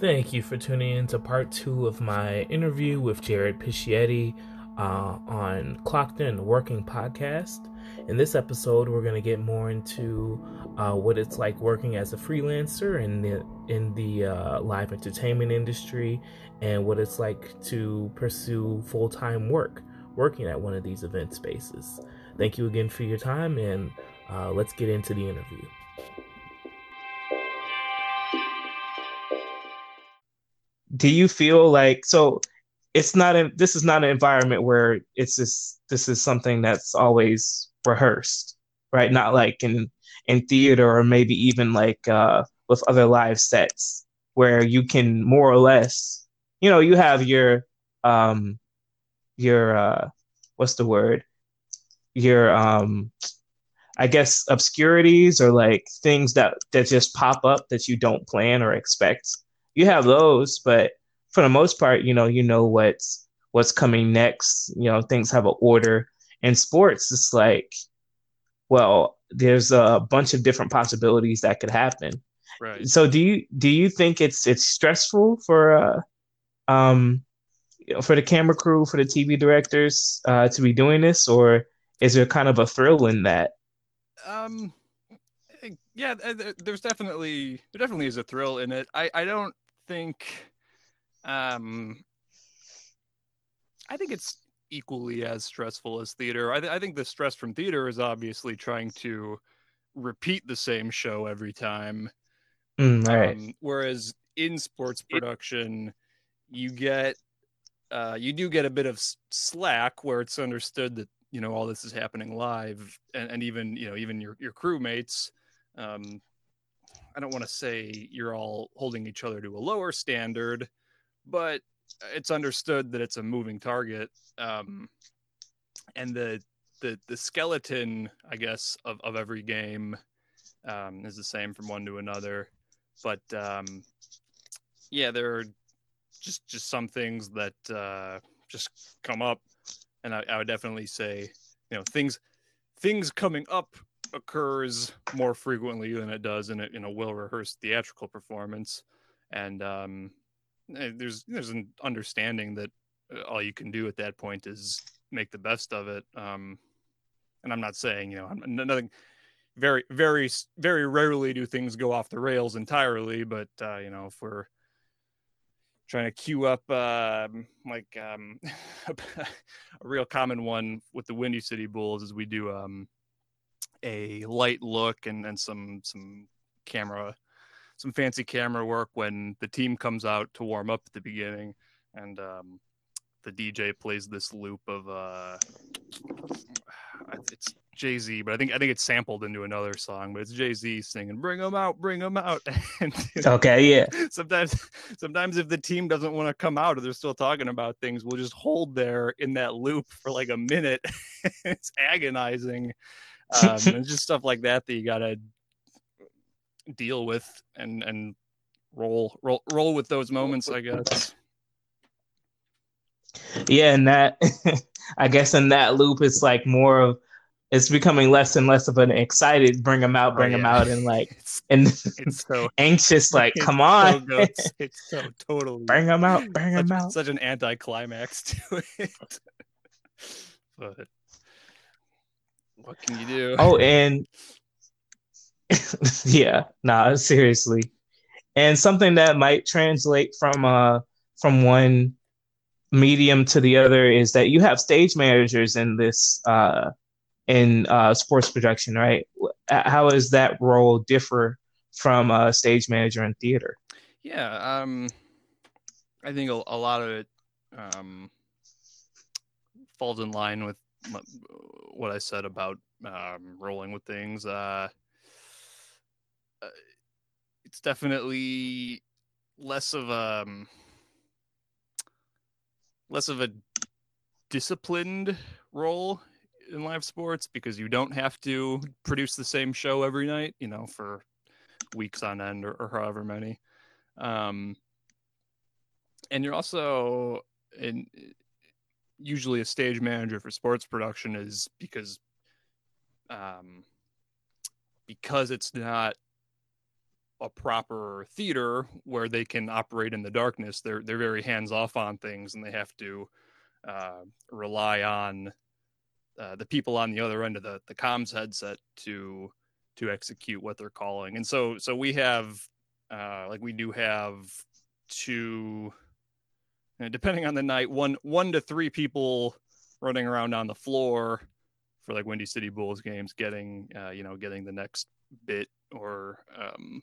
Thank you for tuning in to part two of my interview with Jared Picchietti uh, on Clocked In Working Podcast. In this episode, we're going to get more into uh, what it's like working as a freelancer in the in the uh, live entertainment industry, and what it's like to pursue full time work working at one of these event spaces. Thank you again for your time, and uh, let's get into the interview. Do you feel like so? It's not a, this is not an environment where it's just this is something that's always rehearsed, right? Not like in in theater or maybe even like uh, with other live sets where you can more or less, you know, you have your um your uh what's the word? Your um I guess obscurities or like things that that just pop up that you don't plan or expect. You have those, but for the most part, you know, you know what's what's coming next. You know, things have an order. In sports, it's like, well, there's a bunch of different possibilities that could happen. Right. So do you do you think it's it's stressful for uh um for the camera crew, for the TV directors uh to be doing this or is there kind of a thrill in that? Um yeah, there's definitely there definitely is a thrill in it. I I don't think um I think it's equally as stressful as theater. I, th- I think the stress from theater is obviously trying to repeat the same show every time. Mm, right. Um, whereas in sports production, you get uh, you do get a bit of slack where it's understood that you know all this is happening live, and, and even you know even your your crewmates. Um, I don't want to say you're all holding each other to a lower standard, but it's understood that it's a moving target um, and the the the skeleton i guess of, of every game um, is the same from one to another but um, yeah there are just just some things that uh, just come up and I, I would definitely say you know things things coming up occurs more frequently than it does in a, in a well rehearsed theatrical performance and um, Eh, there's there's an understanding that uh, all you can do at that point is make the best of it. Um, and I'm not saying you know nothing. Very very very rarely do things go off the rails entirely, but uh, you know if we're trying to queue up uh, like um, a real common one with the Windy City Bulls is we do um, a light look and, and some some camera some fancy camera work when the team comes out to warm up at the beginning, and um, the DJ plays this loop of uh, it's Jay Z, but I think I think it's sampled into another song, but it's Jay Z singing "Bring them out, bring them out." and, okay, yeah. Sometimes, sometimes if the team doesn't want to come out or they're still talking about things, we'll just hold there in that loop for like a minute. it's agonizing. Um, and just stuff like that that you gotta deal with and and roll roll roll with those moments i guess. Yeah and that i guess in that loop it's like more of it's becoming less and less of an excited bring them out bring oh, yeah. them out and like it's, and it's so anxious like come on. so it's so totally bring them out bring such, them out. such an anticlimax to it. But what can you do oh and yeah, nah, seriously. And something that might translate from uh from one medium to the other is that you have stage managers in this uh in uh sports production, right? How does that role differ from a stage manager in theater? Yeah, um I think a, a lot of it um falls in line with what I said about um, rolling with things. Uh, uh, it's definitely less of a um, less of a disciplined role in live sports because you don't have to produce the same show every night, you know, for weeks on end or, or however many. Um, and you're also in usually a stage manager for sports production is because um, because it's not a proper theater where they can operate in the darkness. They're they're very hands off on things, and they have to uh, rely on uh, the people on the other end of the the comms headset to to execute what they're calling. And so so we have uh, like we do have two, depending on the night, one one to three people running around on the floor for like Windy City Bulls games, getting uh, you know getting the next bit or um,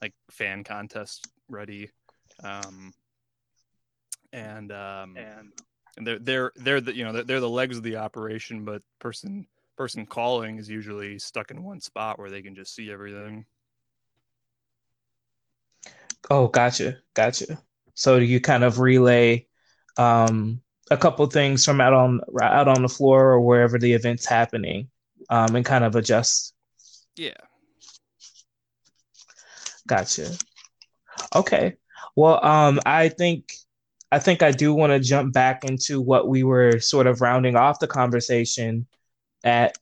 like fan contest ready, um, and um, and and they're they're they're the you know they're, they're the legs of the operation, but person person calling is usually stuck in one spot where they can just see everything. Oh, gotcha, gotcha. So you kind of relay um, a couple things from out on out on the floor or wherever the event's happening, um, and kind of adjust. Yeah. Gotcha. Okay. Well, um, I think I think I do want to jump back into what we were sort of rounding off the conversation at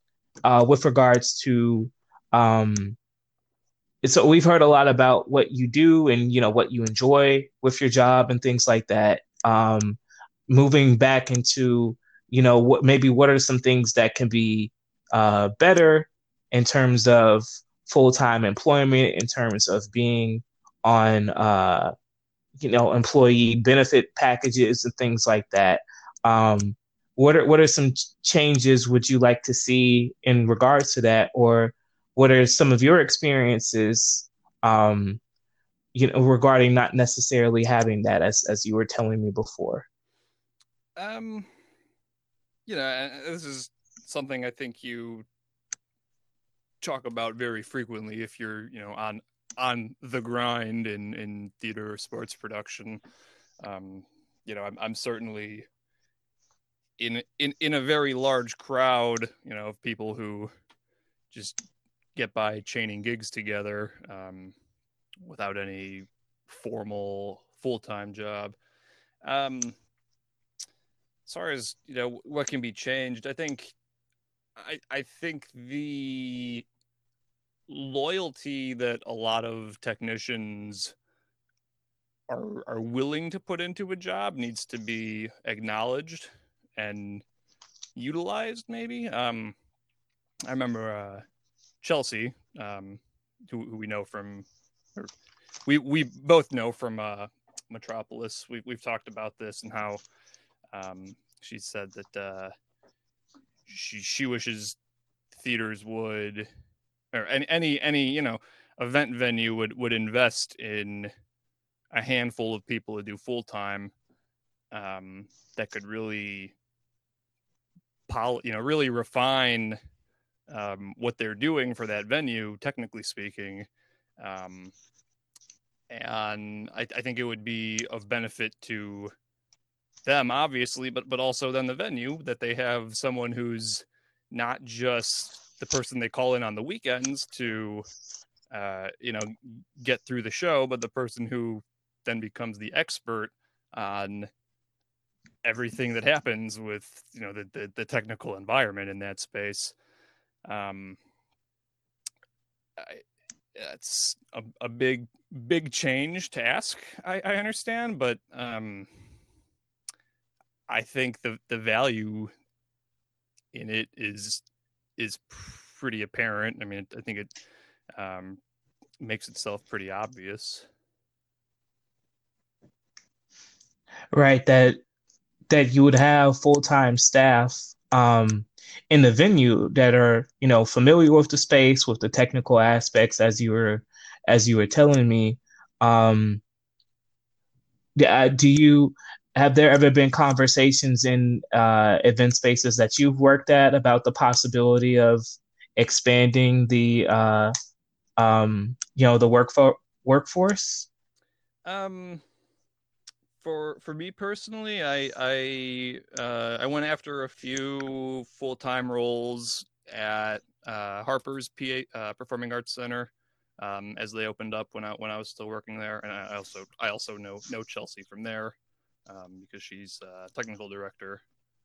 uh, with regards to um, so we've heard a lot about what you do and you know what you enjoy with your job and things like that. Um, moving back into you know what maybe what are some things that can be uh, better in terms of full-time employment in terms of being on uh, you know employee benefit packages and things like that. Um, what are what are some changes would you like to see in regards to that? Or what are some of your experiences um, you know regarding not necessarily having that as as you were telling me before? Um you know this is something i think you talk about very frequently if you're you know on on the grind in in theater or sports production. Um you know i'm, I'm certainly in in in a very large crowd you know of people who just get by chaining gigs together um, without any formal full-time job. Um, as far as you know what can be changed i think i i think the loyalty that a lot of technicians are are willing to put into a job needs to be acknowledged and utilized maybe. Um i remember uh Chelsea, um, who, who, we know from, we we both know from uh, Metropolis. We, we've talked about this and how um, she said that uh, she she wishes theaters would, or any any any you know event venue would would invest in a handful of people to do full time um, that could really, poly, you know, really refine um, what they're doing for that venue, technically speaking. Um, and I, I, think it would be of benefit to them, obviously, but but also then the venue that they have someone who's not just the person they call in on the weekends to, uh, you know, get through the show, but the person who then becomes the expert on everything that happens with you know the, the, the technical environment in that space um, it's a, a big big change to ask. I, I understand, but um, I think the the value in it is is pretty apparent. I mean, I think it um, makes itself pretty obvious. Right. That that you would have full time staff um, in the venue that are you know familiar with the space with the technical aspects as you were as you were telling me um uh, do you have there ever been conversations in uh, event spaces that you've worked at about the possibility of expanding the uh, um, you know the workfo- workforce? Um for for me personally, I I uh, I went after a few full time roles at uh, Harper's PA uh, Performing Arts Center um, as they opened up when I when I was still working there, and I also I also know know Chelsea from there um, because she's a technical director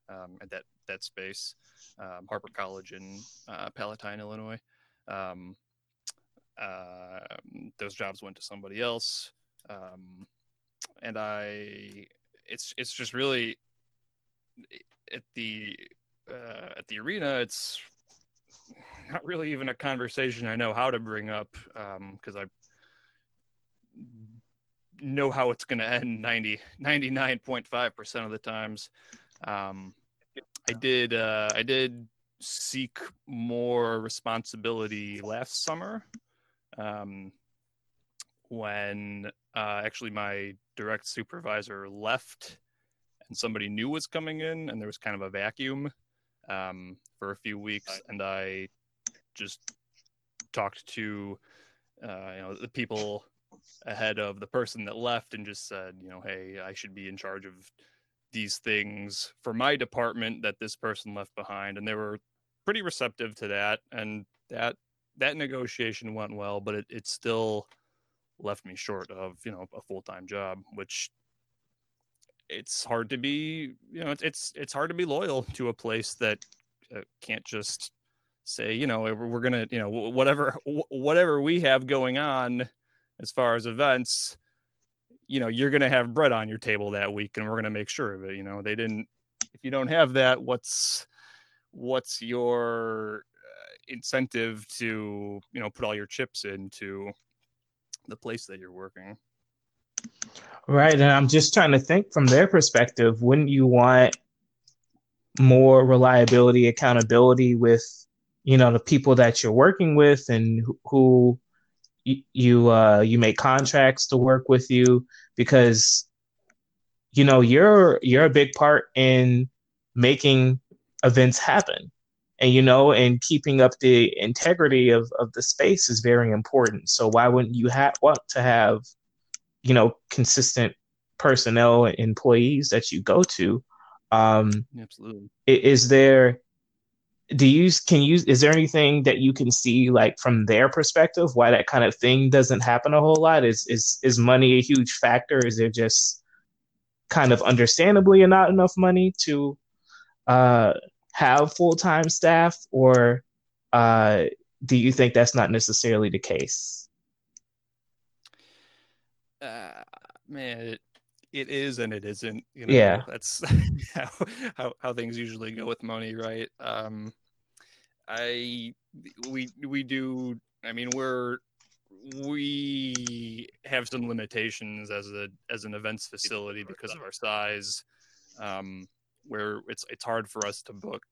um, at that that space, um, Harper College in uh, Palatine, Illinois. Um, uh, those jobs went to somebody else. And I, it's it's just really at the uh, at the arena. It's not really even a conversation I know how to bring up because um, I know how it's going to end 90 99.5% of the times um, i did uh, i did seek more responsibility last summer um, when uh, actually my direct supervisor left and somebody new was coming in and there was kind of a vacuum um, for a few weeks and i just talked to uh, you know the people ahead of the person that left and just said, you know, hey, I should be in charge of these things for my department that this person left behind. And they were pretty receptive to that. And that that negotiation went well, but it, it still left me short of, you know, a full time job, which it's hard to be, you know, it's it's, hard to be loyal to a place that uh, can't just say, you know, we're, gonna, you know, whatever whatever we have going on as far as events, you know, you're to have bread on your table that week and we're to make sure of it. You know, they didn't, if you don't have that, what's, what's your uh, incentive to, you know, put all your chips into the place that you're working? Right. And I'm just trying to think from their perspective, wouldn't you want more reliability, accountability with, you know, the people that you're working with and who you uh, you make contracts to work with you because you know you're you're a big part in making events happen and you know and keeping up the integrity of, of the space is very important. So why wouldn't you have want to have you know consistent personnel and employees that you go to? Um absolutely. is there do you can you is there anything that you can see like from their perspective why that kind of thing doesn't happen a whole lot? Is is is money a huge factor? Is there just kind of understandably not enough money to uh have full-time staff or uh do you think that's not necessarily the case? Uh man it, it is and it isn't you know? Yeah. That's how, how how things usually go with money right? Um i we we do i mean we're we have some limitations as a as an events facility because of our size. Um where it's it's hard for us to book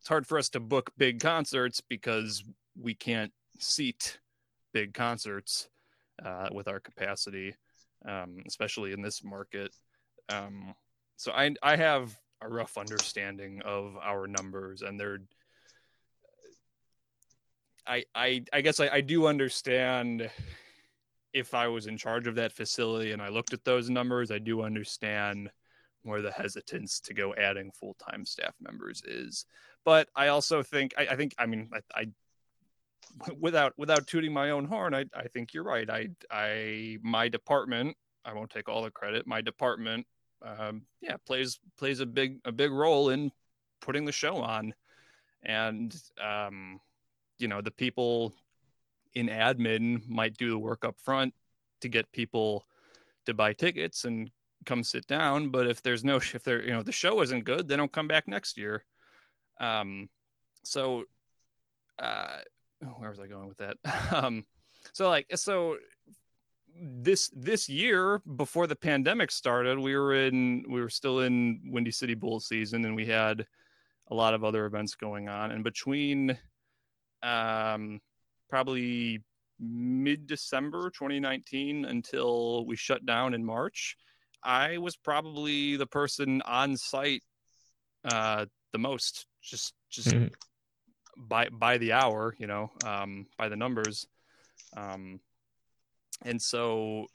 it's hard for us to book big concerts because we can't seat big concerts uh, with our capacity um, especially in this market. Um, so I I have a rough understanding of our numbers, and they're. I I I guess I, I do understand if I was in charge of that facility and I looked at those numbers, I do understand where the hesitance to go adding full time staff members is. But I also think I, I think I mean I, I without without tooting my own horn, I, I think you're right. I I my department, I won't take all the credit. My department, um, yeah, plays plays a big a big role in putting the show on, and um, you know the people in admin might do the work up front to get people to buy tickets and come sit down. But if there's no if there you know the show isn't good, they don't come back next year. Um, so uh, where was I going with that? um, so like so this this year before the pandemic started, we were in we were still in Windy City Bulls season, and we had a lot of other events going on. And between um, probably mid December 2019 until we shut down in March, I was probably the person on site uh, the most, just just mm-hmm by by the hour, you know, um, by the numbers. Um, and so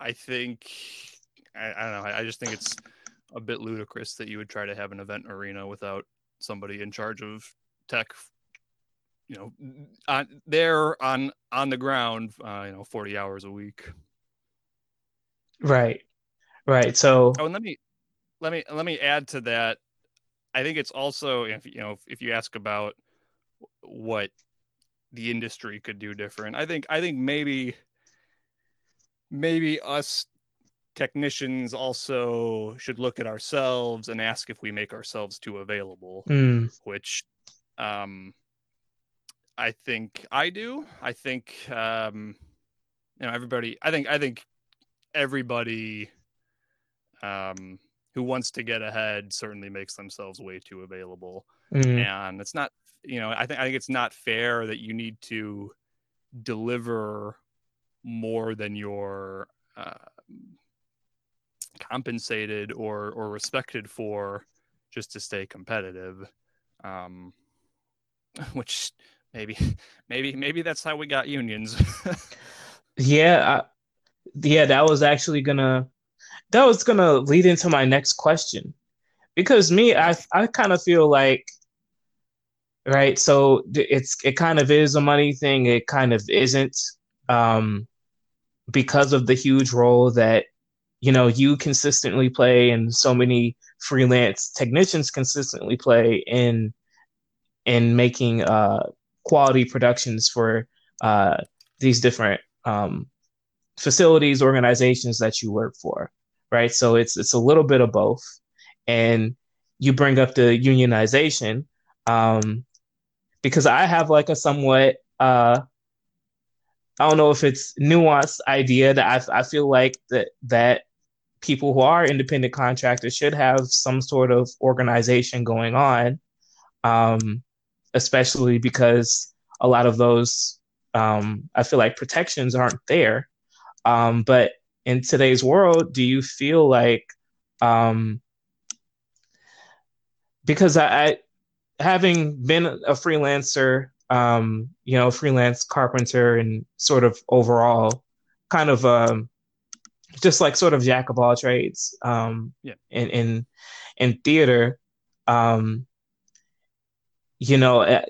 I think I, I, don't know. I, I just think it's a bit ludicrous that you would try to have an event arena without somebody in charge of tech. You know, on there on on the ground, uh, you know, forty hours a week. Right, right. So, oh, and let me let me let me add to that. I think it's also if you know if, if you ask about what the industry could do different. I think I think maybe maybe us technicians also should look at ourselves and ask if we make ourselves too available, Mm. which um I think I do. I think um you know everybody I think I think everybody um who wants to get ahead certainly makes themselves way too available Mm. and it's not you know i think i think it's not fair that you need to deliver more than you're uh, compensated or or respected for just to stay competitive um which maybe maybe maybe that's how we got unions Yeah, I, yeah, that was actually gonna that was gonna lead into my next question. Because me, I I kind of feel like right, so it's it kind of is a money thing, it kind of isn't. Um, because of the huge role that you know you consistently play and so many freelance technicians consistently play in in making uh quality productions for uh these different um facilities organizations that you work for right? So it's it's a little bit of both. And you bring up the unionization um because i have like a somewhat uh i don't know if it's nuanced idea that i, I feel like that that people who are independent contractors should have some sort of organization going on um especially because a lot of those um i feel like protections aren't there um, but in today's world, do you feel like um, because I, I having been a freelancer, um, you know, freelance carpenter and sort of overall kind of um, just like sort of jack of all trades um, Yeah. in in in theater, um, you know, eh,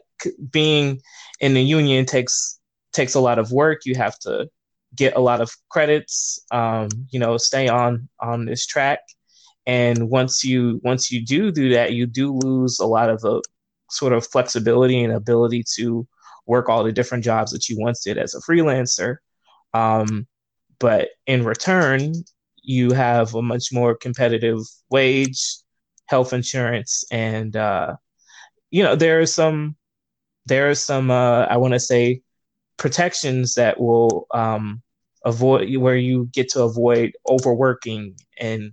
being in the union takes takes a lot of work. You have to get a lot of credits, um, you know, stay on on this track. And once you once you do do that, you do lose a lot of the sort of flexibility and ability to work all the different jobs that you once did as a freelancer. Um, but in return, you have a much more competitive wage, health insurance, and uh, you know there are some there are some uh, I want to say protections that will um, avoid where you get to avoid overworking and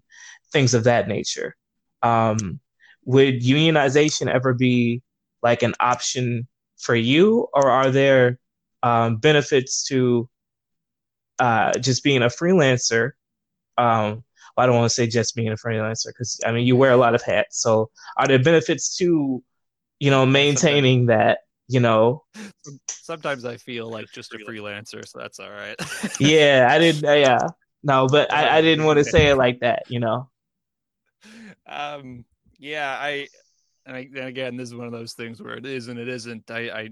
things of that nature. Um, would unionization ever be like an option for you, or are there um, benefits to uh, just being a freelancer? Um, I don't want to say just being a freelancer because I mean you wear a lot of hats. So are there benefits to you know maintaining that you know? Sometimes i feel like just a freelancer so that's all right. Yeah i didn't uh, yeah. No but I, I didn't want to say it like that you know? Um yeah i and, I, and again this is one of those things where it is and it isn't. I i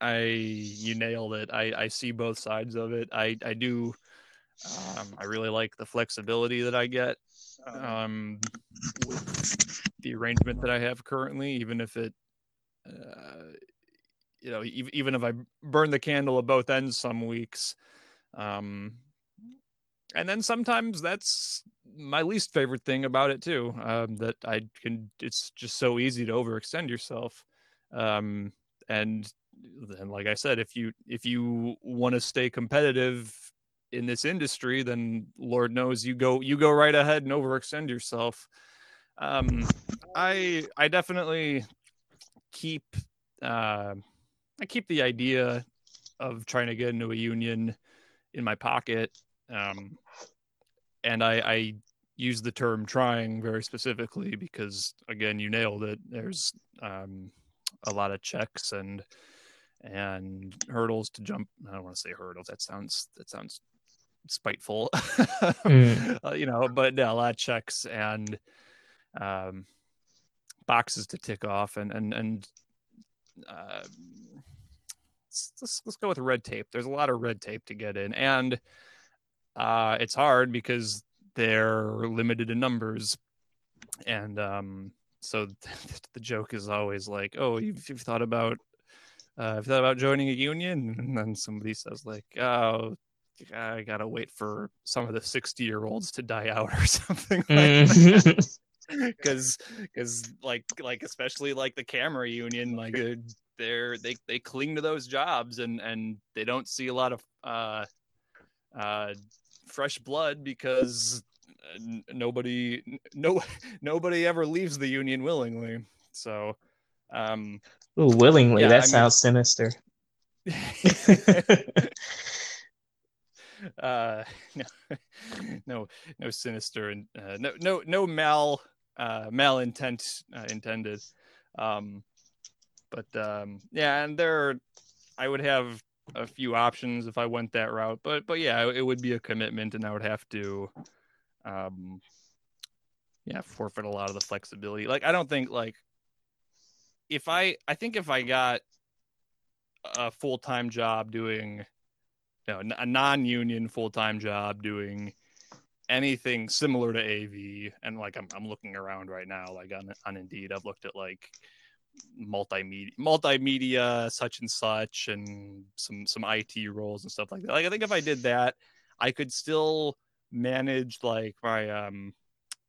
i you nailed it. I i see both sides of it. I i do um i really like the flexibility that i get um with the arrangement that i have currently even if it uh you know even if i burn the candle at both ends some weeks um and then sometimes that's my least favorite thing about it too um, that i can it's just so easy to overextend yourself um, and then like i said if you if you want to stay competitive in this industry then lord knows you go you go right ahead and overextend yourself. Um, i i definitely keep uh, i keep the idea of trying to get into a union in my pocket um, and I, I use the term trying very specifically because again you nailed it. There's um, a lot of checks and and hurdles to jump. I don't want to say hurdles that sounds that sounds spiteful. Mm. uh, you know but yeah, a lot of checks and um, boxes to tick off and and and uh, let's, let's, go with red tape there's a lot of red tape to get in and uh, it's hard because they're limited in numbers and um, so the joke is always like oh you've, you've thought about uh, have thought about joining a union? And then somebody says like, oh, I gotta wait for some of the 60 year olds to die out or something like. because because like like especially like the camera union like uh, they're they they cling to those jobs and and they don't see a lot of uh uh fresh blood because uh, nobody no nobody ever leaves the union willingly. So um Ooh, willingly yeah, that I sounds mean, sinister. Uh no no no sinister and uh, no no no mal uh malintent uh, intended. Um but um yeah and there i would have a few options if i went that route but but yeah it would be a commitment and i would have to um yeah forfeit a lot of the flexibility. Like i don't think like if i i think if i got a full-time job doing you know, a non-union full-time job doing anything similar to AV and like I'm I'm looking around right now like on on Indeed I've looked at like multimedia multimedia such and such and some some IT roles and stuff like that. Like I think if I did that I could still manage like my um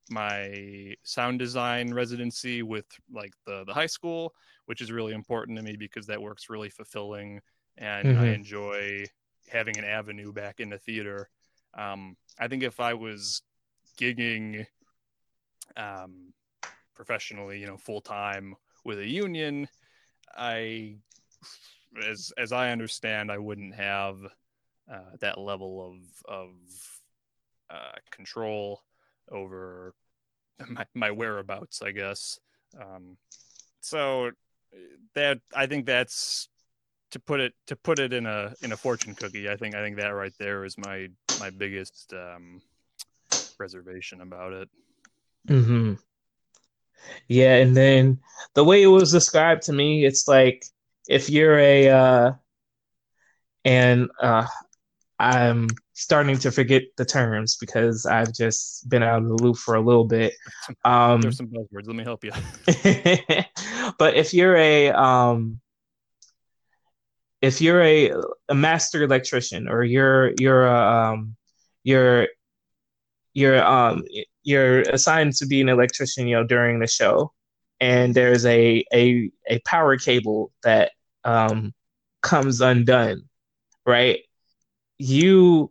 my sound design residency with like the the high school which is really important to me because that works really fulfilling and mm-hmm. I enjoy having an avenue back in the theater. Um, I think if I was gigging um, professionally, you know, full time with a union, I, as as I understand, I wouldn't have uh, that level of of uh, control over my, my whereabouts, I guess. Um, so that I think that's to put it to put it in a in a fortune cookie, I think I think that right there is my my biggest um, reservation about it. Hmm. Yeah, and then the way it was described to me, it's like if you're a uh, and uh, I'm starting to forget the terms because I've just been out of the loop for a little bit. Um, There's some buzzwords. Let me help you. but if you're a um, if you're a, a master electrician or you're you're um, you're you're um you're assigned to be an electrician, you know, during the show, and there's a a a power cable that um comes undone, right? You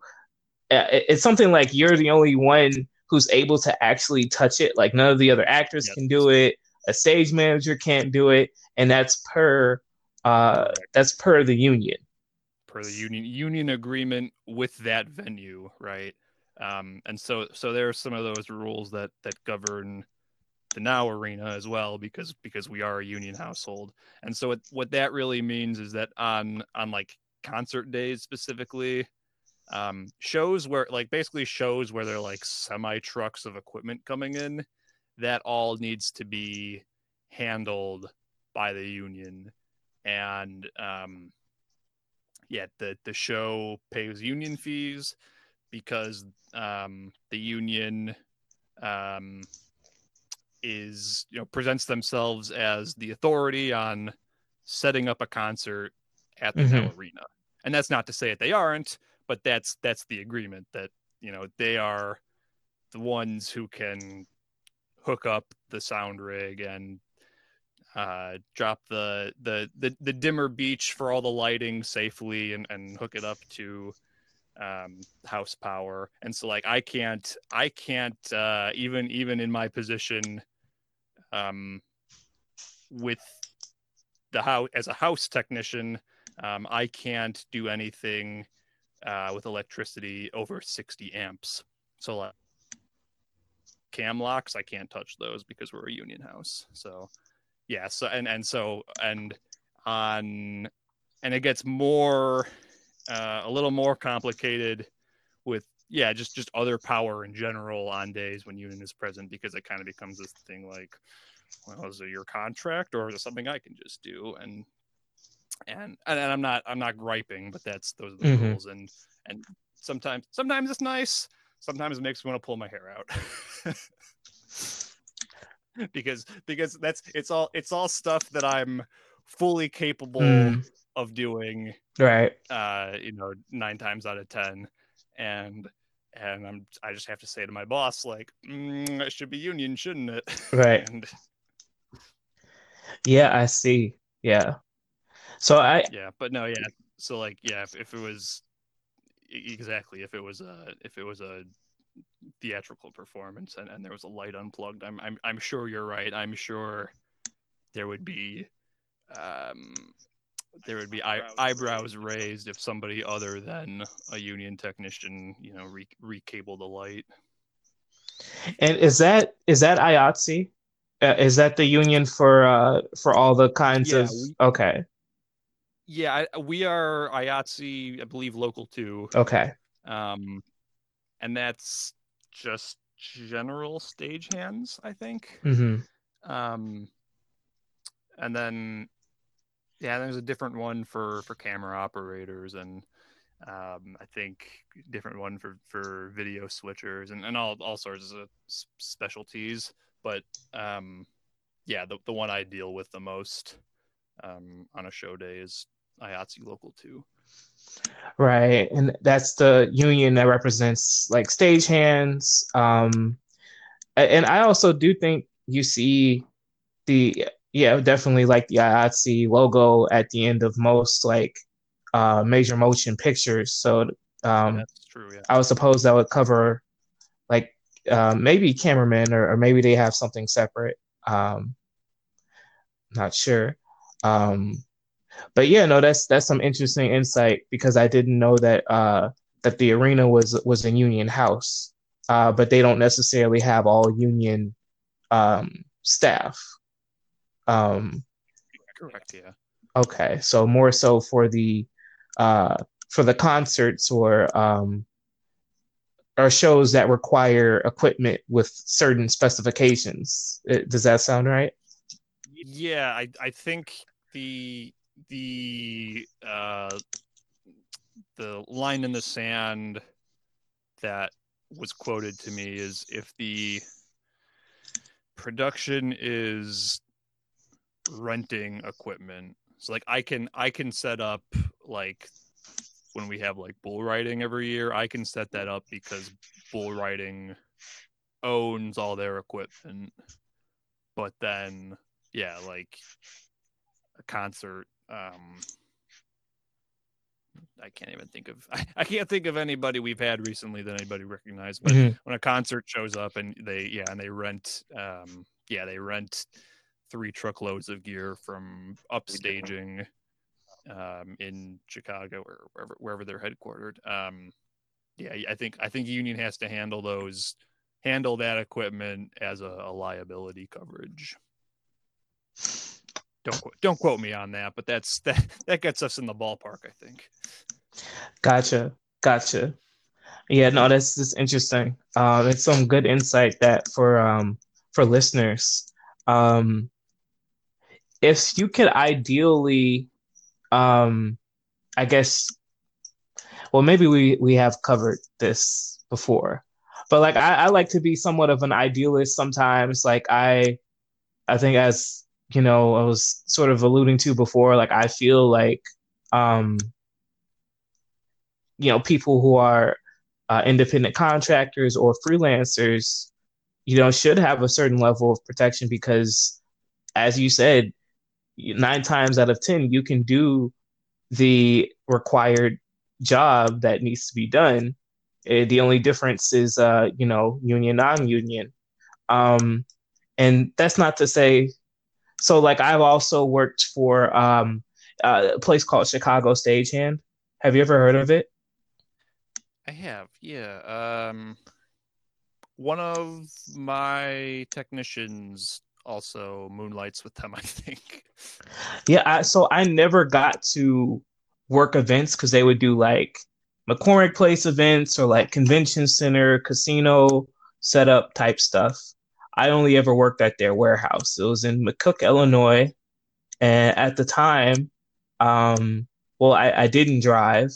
uh, it's something like you're the only one who's able to actually touch it. Like none of the other actors yep. can do it. A stage manager can't do it, and that's per uh, that's per the union. Per the union union agreement with that venue, right? Um, and so so there are some of those rules that that govern the NOW Arena as well because because we are a union household and so what, what that really means is that on on like concert days specifically um shows where like basically shows where they're like semi trucks of equipment coming in that all needs to be handled by the union and um, yeah, the the show pays union fees because um, the union um, is you know presents themselves as the authority on setting up a concert at the mm-hmm. arena, and that's not to say that they aren't, but that's that's the agreement that you know they are the ones who can hook up the sound rig and uh, drop the, the the the dimmer beach for all the lighting safely and, and hook it up to um, house power. And so like I can't I can't uh, even even in my position um, with the house as a house technician, um, I can't do anything uh, with electricity over 60 amps. So like cam locks, I can't touch those because we're a union house. So yeah so and and so and on and it gets more uh, a little more complicated with yeah just just other power in general on days when union is present because it kind of becomes this thing like well is it your contract or is it something i can just do? And and and, i'm not i'm not griping but that's those are the mm-hmm. rules. And and sometimes sometimes it's nice sometimes it makes me want to pull my hair out because because that's it's all it's all stuff that I'm fully capable mm. of doing right. uh you know nine times out of ten. And and i'm i just have to say to my boss like mm, it should be union shouldn't it? Right. And, yeah i see. Yeah. So i yeah but no yeah. So like yeah if, if it was exactly if it was a if it was a theatrical performance and, and there was a light unplugged i'm i'm, I'm sure you're right i'm sure there would be um there would be eyebrows, eyebrows raised if somebody other than a union technician, you know, re- recable the light. And is that is that IATSE? Uh, is that the union for uh for all the kinds yeah, of? We, okay. Yeah, I, we are IATSE, I believe, local two. Okay. Um, and that's just general stagehands, I think. Mm-hmm. Um, and then yeah, there's a different one for for camera operators and um, I think different one for for video switchers and, and all all sorts of specialties. But um, yeah, the the one I deal with the most um, on a show day is IATSE Local Two. Right, and that's the union that represents like stagehands. Um, and I also do think you see the yeah, definitely like the IATSE logo at the end of most like uh, major motion pictures. So um, that's true. Yeah. I would suppose that would cover like uh, maybe cameramen or, or, maybe they have something separate. Um, not sure. Um, but yeah, no, that's that's some interesting insight because I didn't know that uh, that the arena was was in union house, uh, but they don't necessarily have all union um, staff. Um, Correct. Yeah. Okay, so more so for the uh, for the concerts or um, or shows that require equipment with certain specifications. It, does that sound right? Yeah, I I think the the uh, the line in the sand that was quoted to me is if the production is renting equipment. So like I can I can set up like when we have like bull riding every year, I can set that up because bull riding owns all their equipment. But then yeah, like a concert um I can't even think of I, I, can't think of anybody we've had recently that anybody recognized. But mm-hmm. when a concert shows up and they yeah and they rent um yeah they rent three truckloads of gear from Upstaging um, in Chicago or wherever wherever they're headquartered. Um, yeah, I think I think Union has to handle those handle that equipment as a, a liability coverage. Don't don't quote me on that, but that's that that gets us in the ballpark, I think. Gotcha, gotcha. Yeah, no, that's just interesting. Um, it's some good insight that for um for listeners. Um, if you could ideally, um, I guess, well, maybe we we have covered this before, but like I, I like to be somewhat of an idealist sometimes. Like I, I think as you know, I was sort of alluding to before. Like I feel like, um, you know, people who are uh, independent contractors or freelancers, you know, should have a certain level of protection because, as you said, nine times out of ten you can do the required job that needs to be done uh, the only difference is uh, you know union non-union um, and that's not to say so like i've also worked for um, a place called chicago stagehand have you ever heard of it i have yeah um, one of my technicians also moonlights with them, I think. Yeah, I, so I never got to work events because they would do like McCormick Place events or like convention center, casino setup type stuff. I only ever worked at their warehouse. It was in McCook, Illinois, and at the time, um, well, I, I didn't drive,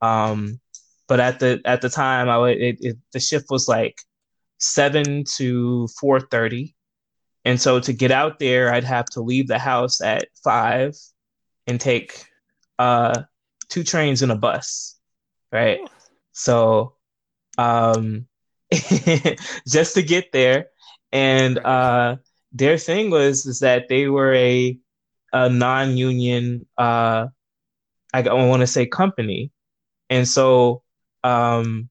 um, but at the at the time, I would it, it, the shift was like seven to four thirty, and so to get out there, I'd have to leave the house at five and take uh, two trains and a bus, right? So, um, just to get there, and uh, their thing was is that they were a a non-union, uh, I, want to say company, and so um,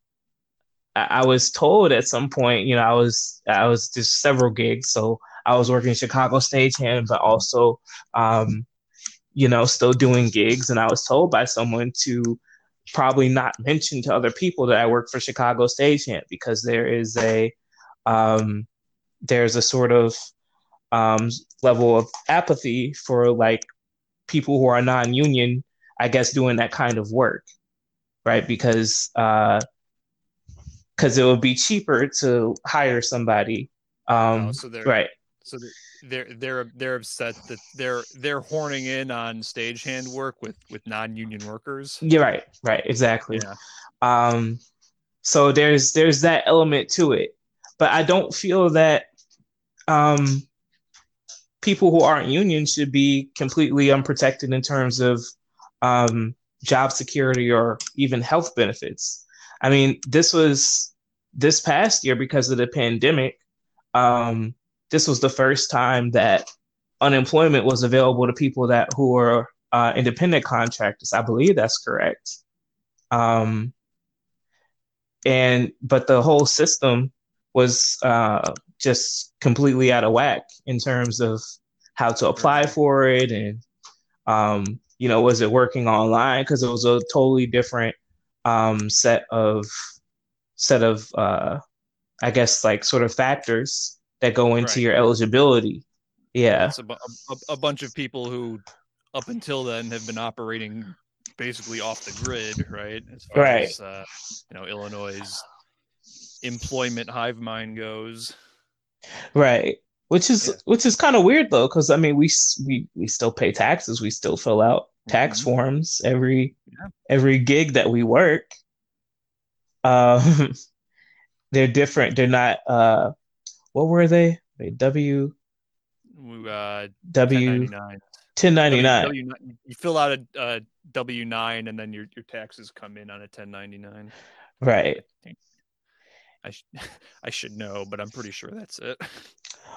I, I was told at some point, you know, I was I was just several gigs, so I was working Chicago stagehand, but also, um, you know, still doing gigs. And I was told by someone to probably not mention to other people that I work for Chicago stagehand because there is a um, there's a sort of um, level of apathy for like people who are non-union, I guess, doing that kind of work, right? Because because uh, it would be cheaper to hire somebody. Um, oh, so right. So they're they're they're upset that they're they're horning in on stagehand work with with non-union workers. You're right, right, exactly. Yeah. Um, so there's there's that element to it, but I don't feel that um, people who aren't union should be completely unprotected in terms of um, job security or even health benefits. I mean, this was this past year because of the pandemic. Um, this was the first time that unemployment was available to people that who were uh, independent contractors. I believe that's correct. Um, and but the whole system was uh, just completely out of whack in terms of how to apply for it and um, you know was it working online because it was a totally different um, set of set of uh, I guess like sort of factors that go into right. your eligibility. Yeah, it's a, a, a bunch of people who, up until then, have been operating basically off the grid, right? As far right. as uh, you know, Illinois' employment hive mind goes. Right. Which is yeah. which is kind of weird though, because I mean we we we still pay taxes, we still fill out tax mm-hmm. forms every yeah. every gig that we work. Um, they're different. They're not uh what were they? Wait, W. Uh, W. 1099. you fill out a, a W nine, and then your your taxes come in on a 1099. Right. I sh- I should know, but I'm pretty sure that's it.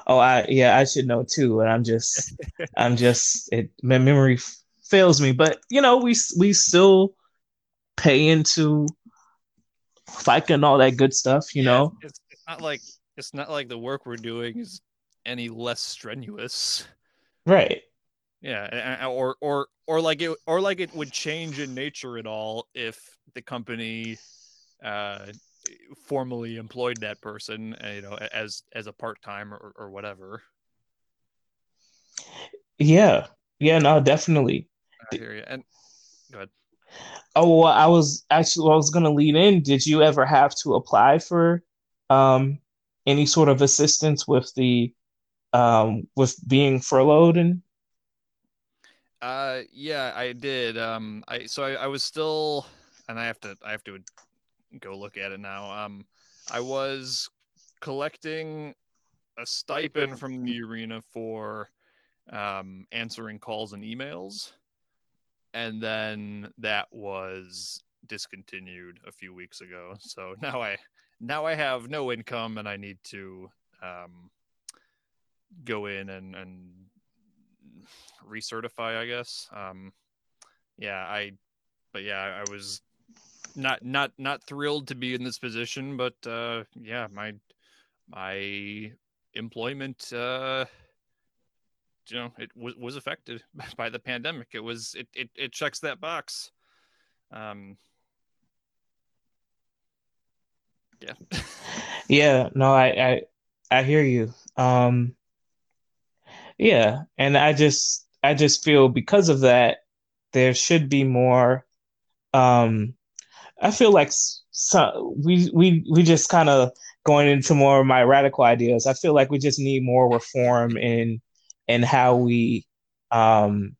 Oh, I yeah, I should know too, and I'm just I'm just it my memory fails me, but you know we we still pay into FICA and all that good stuff, you yeah, know. It's, it's not like it's not like the work we're doing is any less strenuous. Right. Yeah, or or or like it or like it would change in nature at all if the company uh formally employed that person, uh, you know, as as a part-time or, or whatever. Yeah. Yeah, no, definitely. I hear you. And go ahead. Oh, well, I was actually I was going to lead in. Did you ever have to apply for um any sort of assistance with the um, with being furloughed and uh yeah i did um i so I, I was still and i have to i have to go look at it now. Um i was collecting a stipend from the arena for um answering calls and emails. And then that was discontinued a few weeks ago. So now i now I have no income and I need to um, go in and, and recertify, I guess. Um, yeah, I, but yeah, I was not not not thrilled to be in this position, but uh, yeah, my my employment, uh, you know, it was was affected by the pandemic. It was it it, it checks that box. Um, yeah. yeah, no, I, I I hear you. Um yeah, and I just I just feel because of that there should be more um I feel like so, we we we just kind of going into more of my radical ideas. I feel like we just need more reform in in how we um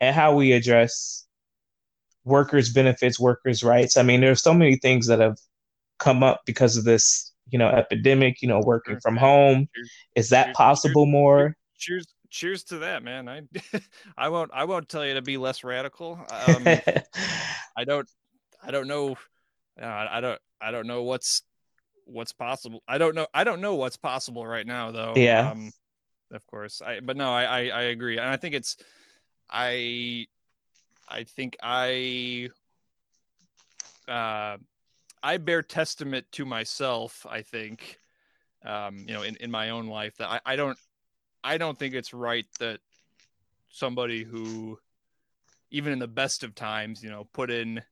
and how we address workers benefits workers rights i mean there's so many things that have come up because of this, you know, epidemic, you know, working from home. Is that possible more? Here's cheers to that, man. I I won't I won't tell you to be less radical. Um, I don't I don't know uh, I don't I don't know what's what's possible. I don't know I don't know what's possible right now though. Yeah. Um, of course. I but no, I, I I agree. And I think it's I I think I uh I bear testament to myself, I think, um, you know, in, in my own life that I, I don't I don't think it's right that somebody who even in the best of times, you know, put in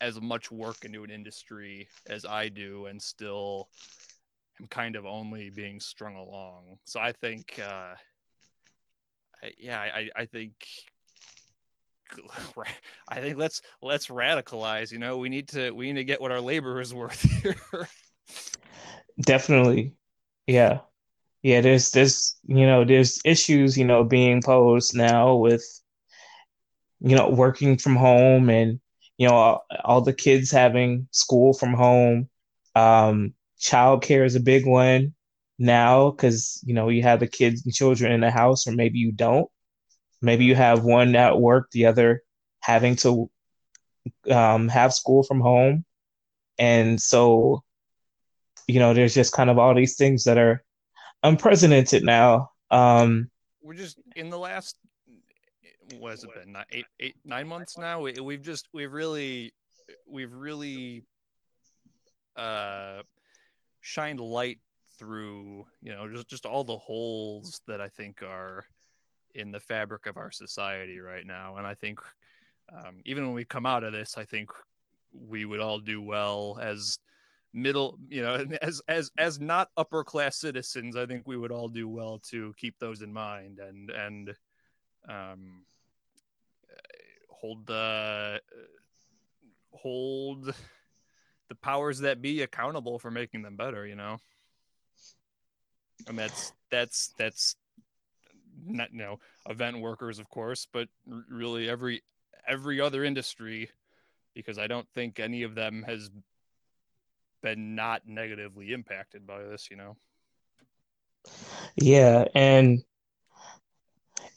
as much work into an industry as I do and still am kind of only being strung along. So I think uh yeah, I, I think I think let's let's radicalize. You know, we need to we need to get what our labor is worth here. Definitely, yeah, yeah. There's there's you know there's issues you know being posed now with you know working from home and you know all, the kids having school from home. Um, childcare is a big one now because you know you have the kids and children in the house, or maybe you don't maybe you have one at work, the other having to um, have school from home. And so, you know, there's just kind of all these things that are unprecedented now. Um, We're just in the last, what has it been, nine, eight, eight, nine months now? We, we've just, we've really, we've really uh, shined light through, you know, just, just all the holes that I think are in the fabric of our society right now. And I think um, even when we come out of this, I think we would all do well as middle, you know, as as as not upper class citizens. I think we would all do well to keep those in mind and and um, hold the hold the powers that be accountable for making them better. You know, and that's that's that's not you know event workers of course but really every every other industry because i don't think any of them has been not negatively impacted by this you know yeah and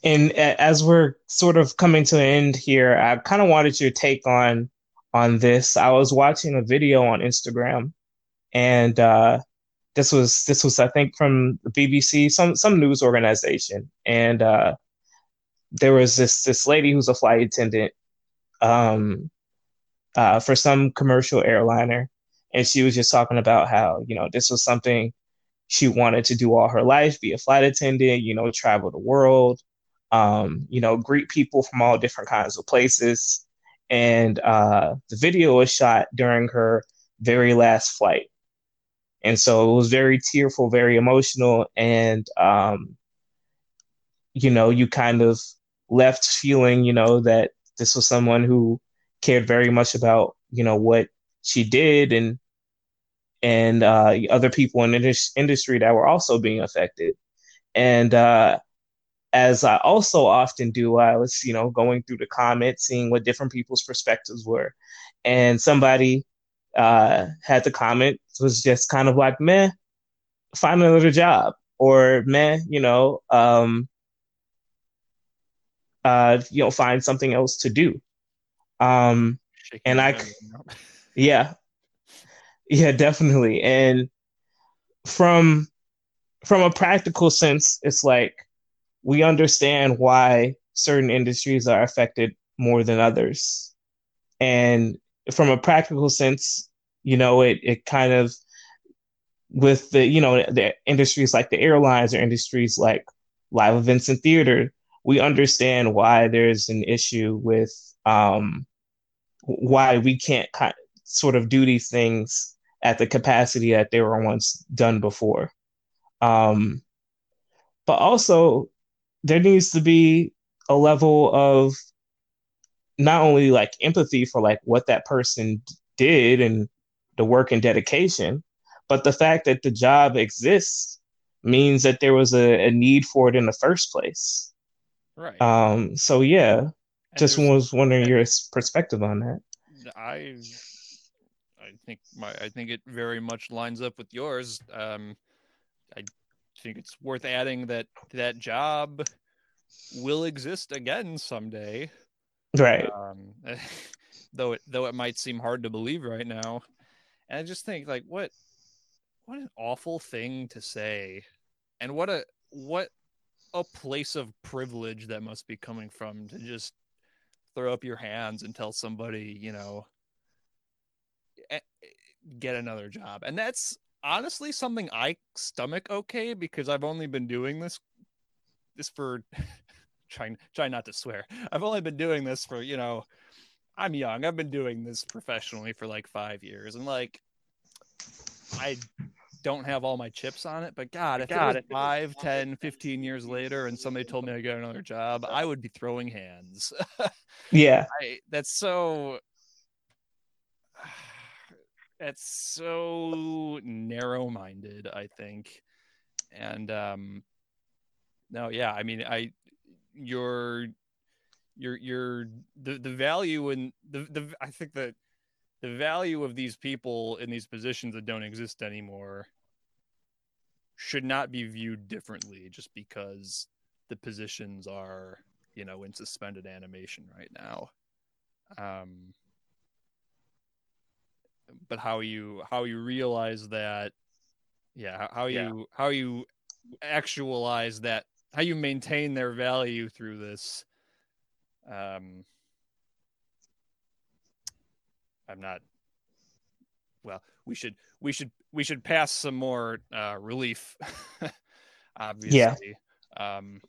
and as we're sort of coming to an end here i kind of wanted your take on on this. I was watching a video on instagram and uh this was this was I think from the BBC, some some news organization, and uh, there was this this lady who's a flight attendant um, uh, for some commercial airliner, and she was just talking about how you know this was something she wanted to do all her life, be a flight attendant, you know, travel the world, um, you know, greet people from all different kinds of places. And uh, the video was shot during her very last flight. And so it was very tearful, very emotional. And, um, you know, you kind of left feeling, you know, that this was someone who cared very much about, you know, what she did and, and uh, other people in the industry that were also being affected. And uh, as I also often do, I was, you know, going through the comments, seeing what different people's perspectives were. And somebody uh, had the comment was just kind of like, man, find another job or man, you know, um, uh, you know, find something else to do. Um, and I, yeah, yeah, definitely. And from from a practical sense, it's like we understand why certain industries are affected more than others. And from a practical sense, you know, it it kind of with the you know the industries like the airlines or industries like live events and theater, we understand why there's an issue with um, why we can't kind of, sort of do these things at the capacity that they were once done before. Um, but also, there needs to be a level of not only like empathy for like what that person did and the work and dedication, but the fact that the job exists means that there was a, a need for it in the first place. Right. Um. So yeah, and just was wondering your perspective on that. I, I think my I think it very much lines up with yours. Um, think it's worth adding that that job will exist again someday. Right. Um, though it though it might seem hard to believe right now. And I just think like what what an awful thing to say. And what a what a place of privilege that must be coming from to just throw up your hands and tell somebody, you know, get another job. And that's honestly something I stomach okay because I've only been doing this this for trying trying not to swear. I've only been doing this for, you know, I'm young. I've been doing this professionally for like 5 years and like I don't have all my chips on it, but God, if God, it was 5, 10, 15 years later and somebody told me I got another job, I would be throwing hands. yeah. I, that's so that's so narrow-minded, I think. And um no, yeah, I mean, I your your your the the value and the the I think that the value of these people in these positions that don't exist anymore should not be viewed differently just because the positions are you know in suspended animation right now um but how you how you realize that yeah how you yeah. how you actualize that how you maintain their value through this um I'm not. Well, we should we should we should pass some more uh, relief. obviously, yeah. um,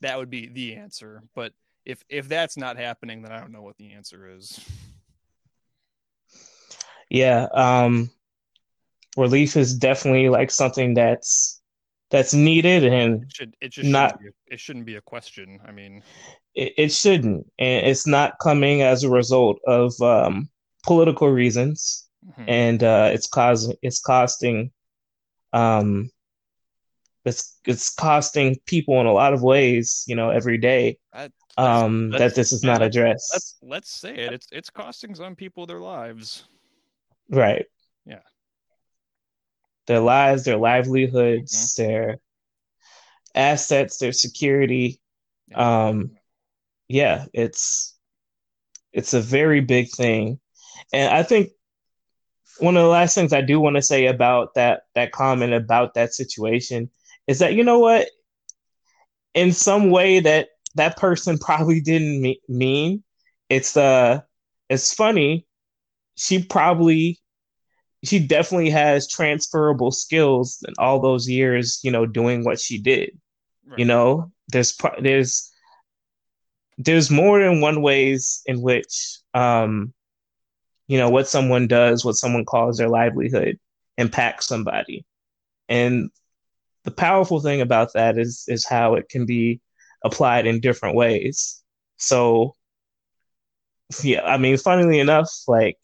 that would be the answer. But if if that's not happening, then I don't know what the answer is. Yeah, um, relief is definitely like something that's that's needed and it should it just not shouldn't a, it shouldn't be a question. I mean, it, it shouldn't, and it's not coming as a result of um, political reasons, mm-hmm. and uh, it's causing it's costing um it's it's costing people in a lot of ways, you know, every day. um, that this is not addressed. Let's, let's say it. It's it's costing some people their lives. Right. Yeah. Their lives, their livelihoods, mm-hmm. their assets, their security. Yeah. Um, yeah, it's it's a very big thing. And I think one of the last things I do want to say about that that comment about that situation is that you know what, in some way that that person probably didn't me- mean. It's uh, it's funny. She probably, she definitely has transferable skills in all those years, you know, doing what she did. Right. You know, there's there's there's more than one ways in which um you know what someone does what someone calls their livelihood impacts somebody and the powerful thing about that is is how it can be applied in different ways so yeah i mean funnily enough like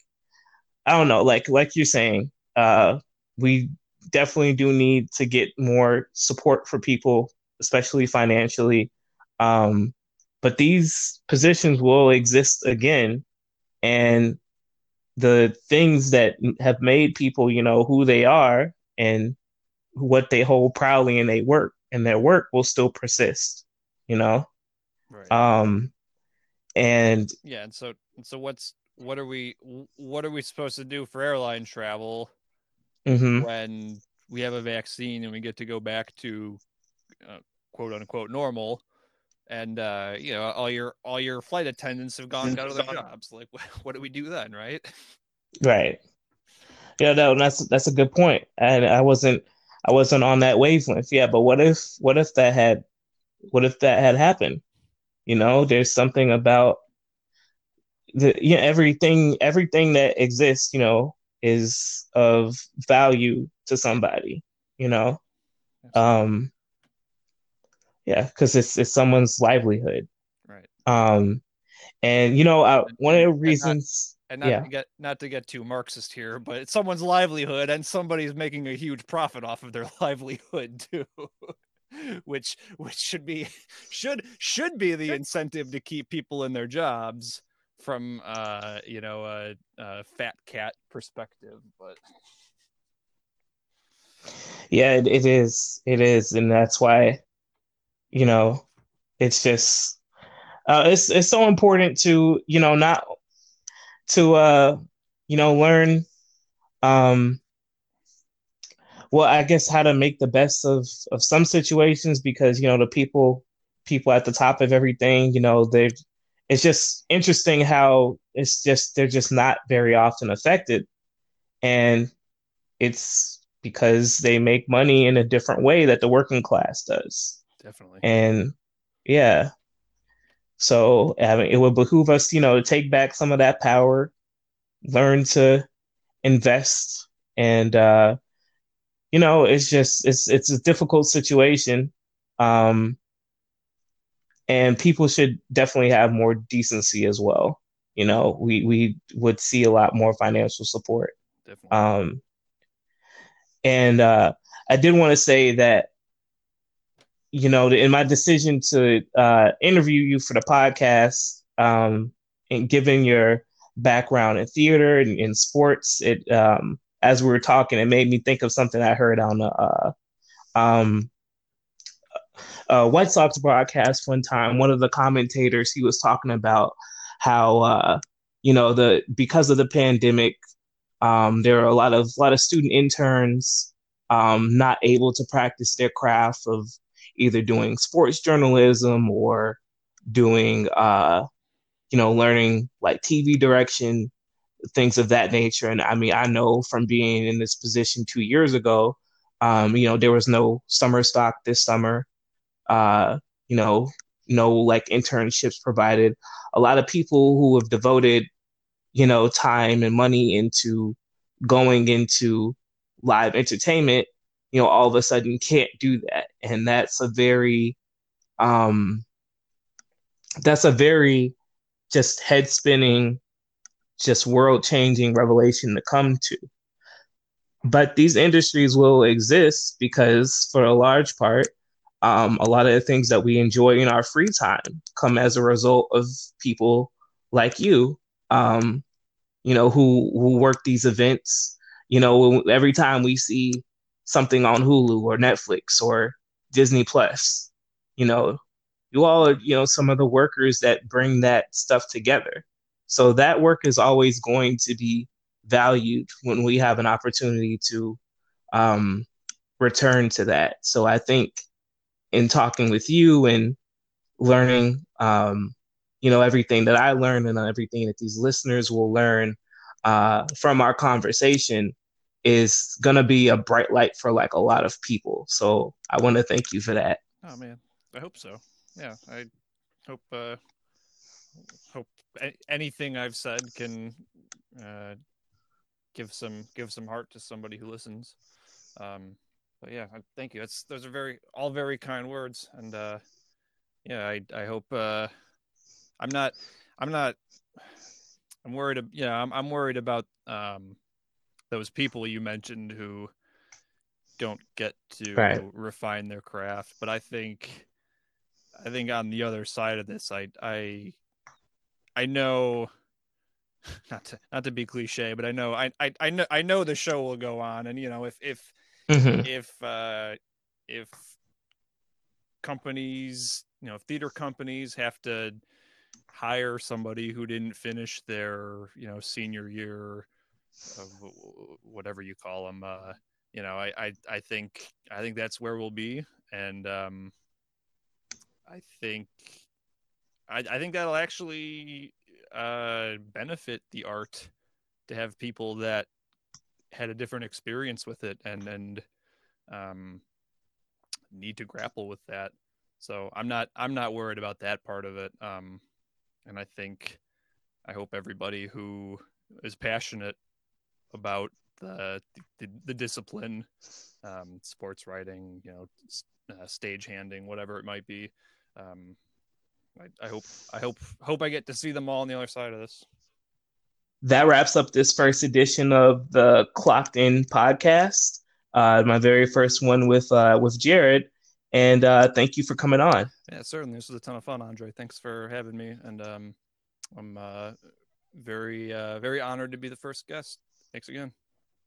i don't know like like you're saying uh we definitely do need to get more support for people especially financially um but these positions will exist again and the things that have made people, you know, who they are and what they hold proudly in their work and their work will still persist, you know? Right. Um and yeah, and so so what's what are we what are we supposed to do for airline travel mm-hmm. when we have a vaccine and we get to go back to uh, quote unquote normal and uh, you know all your all your flight attendants have gone out of their jobs. Like, what do we do then, right? Right. Yeah, no, that's that's a good point. And I wasn't I wasn't on that wavelength. Yeah, but what if what if that had what if that had happened? You know, there's something about the you know, everything everything that exists, you know, is of value to somebody, you know. Um yeah, because it's it's someone's livelihood. Right. Um, and you know, uh, one of the reasons, and not, and not yeah. to get not to get too Marxist here, but it's someone's livelihood, and somebody's making a huge profit off of their livelihood too. which which should be should should be the incentive to keep people in their jobs from uh you know a, a fat cat perspective but Yeah, it, it is. It is, and that's why, you know, it's just uh, it's it's so important to you know not to uh you know learn um well I guess how to make the best of of some situations because you know the people people at the top of everything you know they it's just interesting how it's just they're just not very often affected. And it's because they make money in a different way that the working class does. Definitely. and yeah. So I mean, it would behoove us you know to take back some of that power learn to invest and uh you know it's just it's it's a difficult situation. Um and people should definitely have more decency as well you know we we would see a lot more financial support Definitely. um and uh i did want to say that you know in my decision to uh interview you for the podcast um and given your background in theater and in sports it um as we were talking it made me think of something i heard on the uh um uh, White Sox broadcast one time, one of the commentators he was talking about how uh, you know the because of the pandemic, um, there are a lot of a lot of student interns um, not able to practice their craft of either doing sports journalism or doing uh, you know learning like TV direction, things of that nature. And I mean, I know from being in this position two years ago, um, you know, there was no summer stock this summer uh, you know, no like internships provided. A lot of people who have devoted, you know, time and money into going into live entertainment, you know, all of a sudden can't do that. And that's a very um that's a very just head spinning, just world changing revelation to come to. But these industries will exist because for a large part, um, a lot of the things that we enjoy in our free time come as a result of people like you, um, you know, who who work these events. You know, every time we see something on Hulu or Netflix or Disney Plus, you know, you all are, you know, some of the workers that bring that stuff together. So that work is always going to be valued when we have an opportunity to um, return to that. So I think in talking with you and learning, um, you know, everything that I learned and everything that these listeners will learn uh, from our conversation is going to be a bright light for like a lot of people. So I want to thank you for that. Oh man, I hope so. Yeah, I hope uh, hope anything I've said can uh, give some give some heart to somebody who listens. Um, but yeah, thank you. That's those are very all very kind words, and uh, yeah, I I hope uh, I'm not I'm not I'm worried. Yeah, I'm I'm worried about um, those people you mentioned who don't get to right. refine their craft. But I think I think on the other side of this, I I I know not to not to be cliche, but I know I I I know I know the show will go on, and you know if if mm-hmm. if uh, if companies, you know, theater companies have to hire somebody who didn't finish their, you know, senior year of whatever you call them, uh, you know, I, I, I think, I think that's where we'll be. And, um, I think, I, I think that'll actually, uh, benefit the art to have people that had a different experience with it and and um, need to grapple with that. So I'm not I'm not worried about that part of it. Um, and I think I hope everybody who is passionate about the the, the discipline, um, sports writing, you know, uh, stage handing, whatever it might be. Um, I, I hope I hope hope I get to see them all on the other side of this that wraps up this first edition of the Clocked In podcast. Uh, my very first one with uh, with Jared, and uh, thank you for coming on. Yeah, certainly. This was a ton of fun, Andre. Thanks for having me, and um, I'm uh, very uh, very honored to be the first guest. Thanks again.